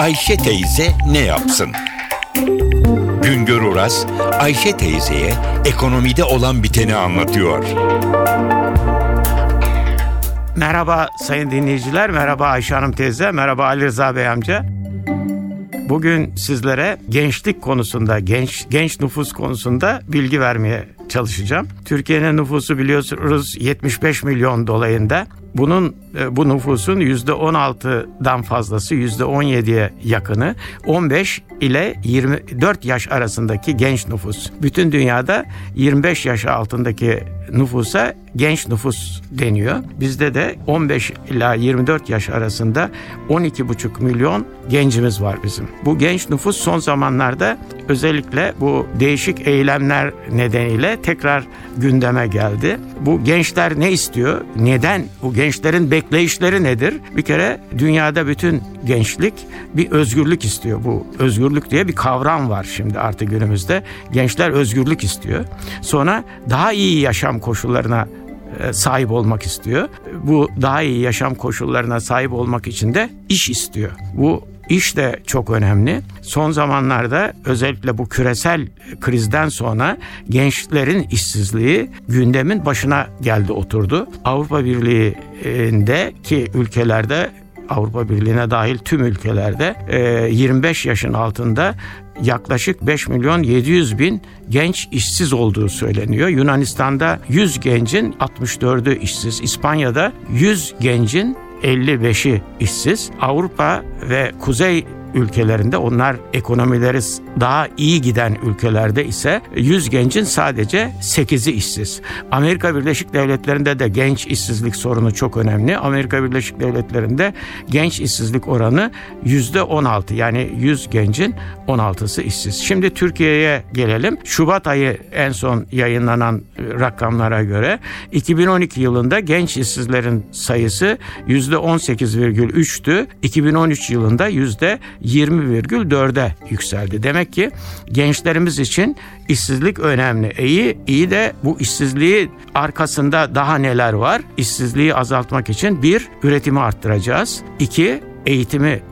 Ayşe teyze ne yapsın? Güngör Oras, Ayşe teyzeye ekonomide olan biteni anlatıyor. Merhaba sayın dinleyiciler, merhaba Ayşe Hanım teyze, merhaba Ali Rıza Bey amca. Bugün sizlere gençlik konusunda, genç genç nüfus konusunda bilgi vermeye çalışacağım. Türkiye'nin nüfusu biliyorsunuz 75 milyon dolayında. Bunun e, bu nüfusun %16'dan fazlası %17'ye yakını 15 ile 24 yaş arasındaki genç nüfus. Bütün dünyada 25 yaş altındaki nüfusa genç nüfus deniyor. Bizde de 15 ila 24 yaş arasında 12,5 milyon gencimiz var bizim. Bu genç nüfus son zamanlarda özellikle bu değişik eylemler nedeniyle tekrar gündeme geldi. Bu gençler ne istiyor? Neden? Bu gençlerin bekleyişleri nedir? Bir kere dünyada bütün gençlik bir özgürlük istiyor. Bu özgürlük diye bir kavram var şimdi artık günümüzde. Gençler özgürlük istiyor. Sonra daha iyi yaşam koşullarına sahip olmak istiyor. Bu daha iyi yaşam koşullarına sahip olmak için de iş istiyor. Bu iş de çok önemli. Son zamanlarda özellikle bu küresel krizden sonra gençlerin işsizliği gündemin başına geldi oturdu. Avrupa Birliği'nde ki ülkelerde Avrupa Birliği'ne dahil tüm ülkelerde 25 yaşın altında yaklaşık 5 milyon 700 bin genç işsiz olduğu söyleniyor. Yunanistan'da 100 gencin 64'ü işsiz. İspanya'da 100 gencin 55'i işsiz. Avrupa ve Kuzey ülkelerinde onlar ekonomileri daha iyi giden ülkelerde ise 100 gencin sadece 8'i işsiz. Amerika Birleşik Devletleri'nde de genç işsizlik sorunu çok önemli. Amerika Birleşik Devletleri'nde genç işsizlik oranı %16 yani 100 gencin 16'sı işsiz. Şimdi Türkiye'ye gelelim. Şubat ayı en son yayınlanan rakamlara göre 2012 yılında genç işsizlerin sayısı %18,3'tü. 2013 yılında 20,4'e yükseldi. Demek ki gençlerimiz için işsizlik önemli. İyi, iyi de bu işsizliği arkasında daha neler var? İşsizliği azaltmak için bir, üretimi arttıracağız. İki, eğitimi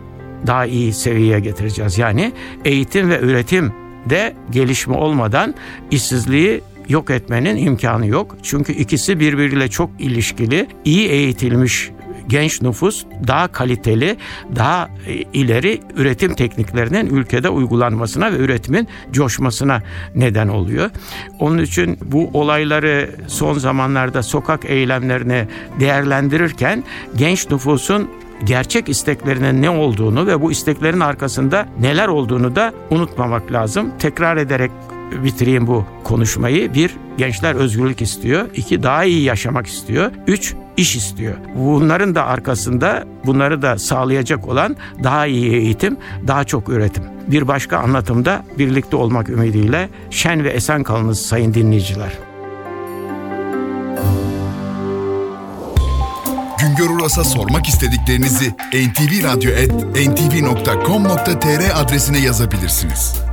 daha iyi seviyeye getireceğiz. Yani eğitim ve üretim de gelişme olmadan işsizliği yok etmenin imkanı yok. Çünkü ikisi birbiriyle çok ilişkili. İyi eğitilmiş genç nüfus daha kaliteli, daha e, ileri üretim tekniklerinin ülkede uygulanmasına ve üretimin coşmasına neden oluyor. Onun için bu olayları son zamanlarda sokak eylemlerini değerlendirirken genç nüfusun gerçek isteklerinin ne olduğunu ve bu isteklerin arkasında neler olduğunu da unutmamak lazım. Tekrar ederek bitireyim bu konuşmayı. Bir, gençler özgürlük istiyor. İki, daha iyi yaşamak istiyor. Üç, iş istiyor. Bunların da arkasında bunları da sağlayacak olan daha iyi eğitim, daha çok üretim. Bir başka anlatımda birlikte olmak ümidiyle şen ve esen kalınız sayın dinleyiciler. Güngör Uras'a sormak istediklerinizi ntvradio.com.tr adresine yazabilirsiniz.